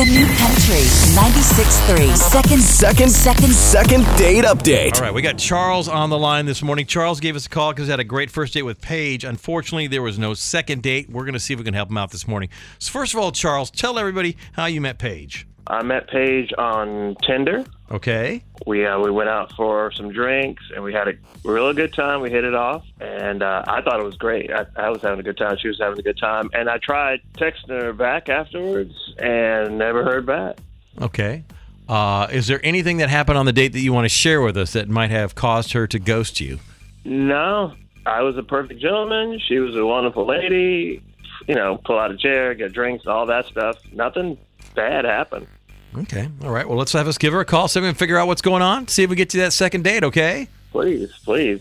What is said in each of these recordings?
The new country 96.3. Second, Second, second, second date update. All right, we got Charles on the line this morning. Charles gave us a call because he had a great first date with Paige. Unfortunately, there was no second date. We're going to see if we can help him out this morning. So, first of all, Charles, tell everybody how you met Paige. I met Paige on Tinder. Okay. We uh, we went out for some drinks and we had a real good time. We hit it off, and uh, I thought it was great. I, I was having a good time. She was having a good time, and I tried texting her back afterwards and never heard back. Okay. Uh, is there anything that happened on the date that you want to share with us that might have caused her to ghost you? No, I was a perfect gentleman. She was a wonderful lady. You know, pull out a chair, get drinks, all that stuff. Nothing bad happened. Okay. All right. Well, let's have us give her a call, so we can figure out what's going on, see if we get to that second date, okay? Please, please.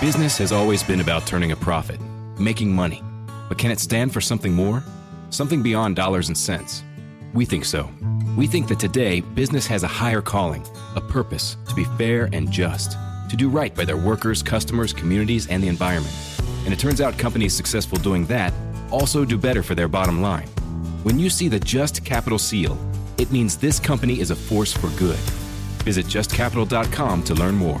Business has always been about turning a profit, making money. But can it stand for something more? Something beyond dollars and cents? We think so. We think that today, business has a higher calling, a purpose to be fair and just, to do right by their workers, customers, communities, and the environment. And it turns out companies successful doing that also do better for their bottom line. When you see the Just Capital seal, it means this company is a force for good. Visit justcapital.com to learn more.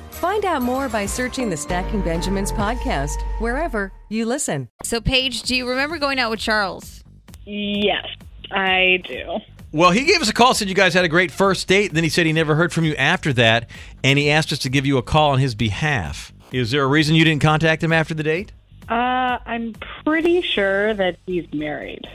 Find out more by searching the Stacking Benjamins podcast wherever you listen. So, Paige, do you remember going out with Charles? Yes, I do. Well, he gave us a call, said you guys had a great first date. Then he said he never heard from you after that, and he asked us to give you a call on his behalf. Is there a reason you didn't contact him after the date? Uh, I'm pretty sure that he's married.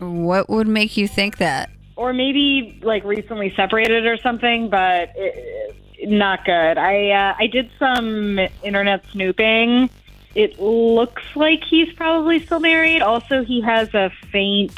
What would make you think that? Or maybe like recently separated or something, but it, not good. I uh, I did some internet snooping. It looks like he's probably still married. Also, he has a faint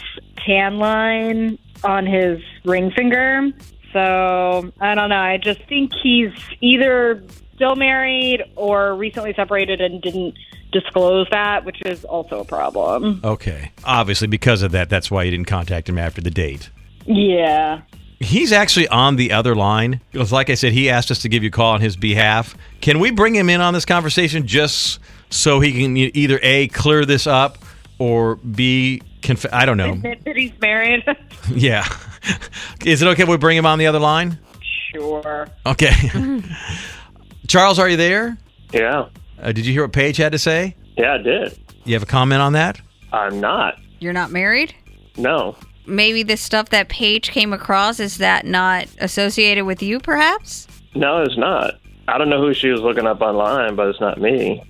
tan line on his ring finger. So I don't know. I just think he's either still married or recently separated and didn't disclose that, which is also a problem. Okay. Obviously, because of that, that's why you didn't contact him after the date. Yeah. He's actually on the other line. Because, like I said, he asked us to give you a call on his behalf. Can we bring him in on this conversation just so he can either A, clear this up, or B, conf- I don't know. Admit that he's married. Yeah. Is it okay if we bring him on the other line? sure. Okay. Charles, are you there? Yeah, Uh, did you hear what Paige had to say? yeah, I did. You have a comment on that? I'm not. You're not married? No, Maybe the stuff that Paige came across is that not associated with you, perhaps? no, it's not. I don't know who she was looking up online, but it's not me.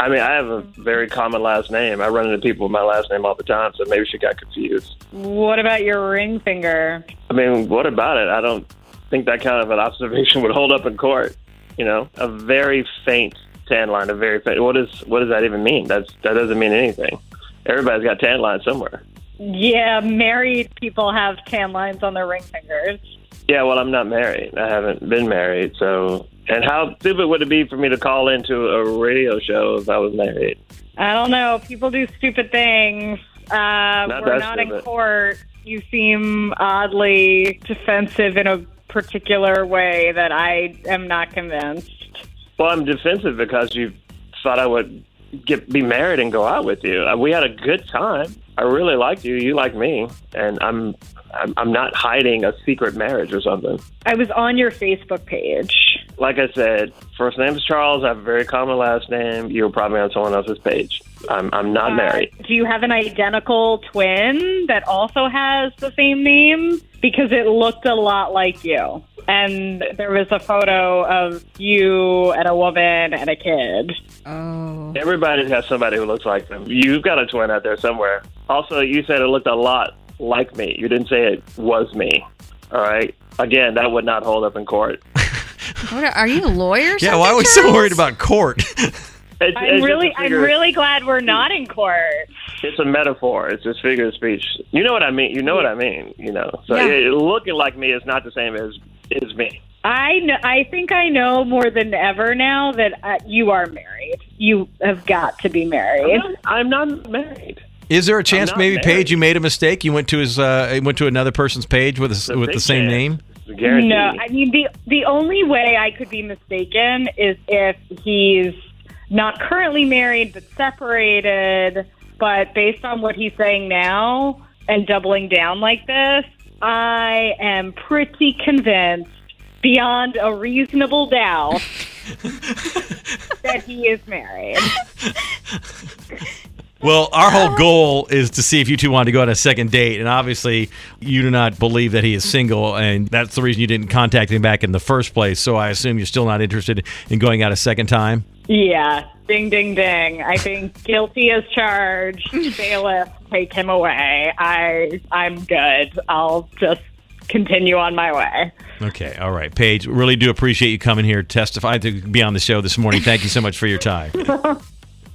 I mean, I have a very common last name. I run into people with my last name all the time, so maybe she got confused. What about your ring finger? I mean, what about it? I don't think that kind of an observation would hold up in court. You know, a very faint tan line, a very faint. What is what does that even mean? That's that doesn't mean anything. Everybody's got tan lines somewhere. Yeah, married people have tan lines on their ring fingers. Yeah, well, I'm not married. I haven't been married, so. And how stupid would it be for me to call into a radio show if I was married? I don't know. People do stupid things. Uh, we're that not in court. You seem oddly defensive in a particular way that I am not convinced. Well, I'm defensive because you thought I would get be married and go out with you. Uh, We had a good time. I really liked you. You like me, and I'm I'm, I'm not hiding a secret marriage or something. I was on your Facebook page. Like I said, first name is Charles. I have a very common last name. You were probably on someone else's page. I'm I'm not married. Uh, do you have an identical twin that also has the same name? Because it looked a lot like you. And there was a photo of you and a woman and a kid. Oh. Everybody has somebody who looks like them. You've got a twin out there somewhere. Also, you said it looked a lot like me. You didn't say it was me. All right. Again, that would not hold up in court. What are, are you lawyers? Yeah, why are we so worried about court? It's, I'm it's really, a I'm really glad we're not in court. It's a metaphor. It's just figure of speech. You know what I mean. You know what I mean. You know. So Yeah. it, looking like me is not the same as is me. I kn- I think I know more than ever now that uh, you are married. You have got to be married. I'm not married. Is there a chance maybe married. Paige you made a mistake? You went to his uh, went to another person's page with a, with the same chance. name. Guarantee. No, I mean the the only way I could be mistaken is if he's not currently married but separated. But based on what he's saying now and doubling down like this, I am pretty convinced, beyond a reasonable doubt, that he is married. Well, our whole goal is to see if you two want to go on a second date, and obviously, you do not believe that he is single, and that's the reason you didn't contact him back in the first place. So I assume you're still not interested in going out a second time. Yeah, ding, ding, ding. I think guilty as charged. Bailiff, take him away. I, I'm good. I'll just continue on my way. Okay, all right, Paige. Really do appreciate you coming here, testify to be on the show this morning. Thank you so much for your time.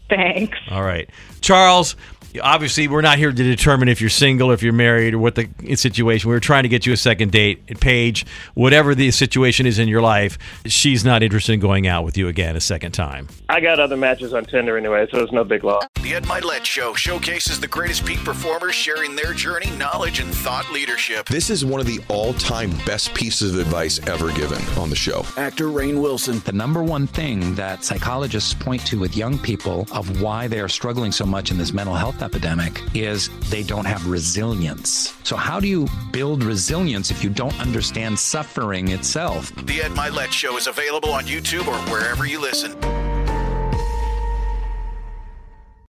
Thanks. All right, Charles. Obviously, we're not here to determine if you're single, if you're married, or what the situation. We are trying to get you a second date. And Paige, whatever the situation is in your life, she's not interested in going out with you again a second time. I got other matches on Tinder anyway, so it's no big loss. The Ed Mylett Show showcases the greatest peak performers sharing their journey, knowledge, and thought leadership. This is one of the all time best pieces of advice ever given on the show. Actor Rainn Wilson. The number one thing that psychologists point to with young people of why they are struggling so much in this mental health epidemic is they don't have resilience. So, how do you build resilience if you don't understand suffering itself? The Ed Mylett Show is available on YouTube or wherever you listen.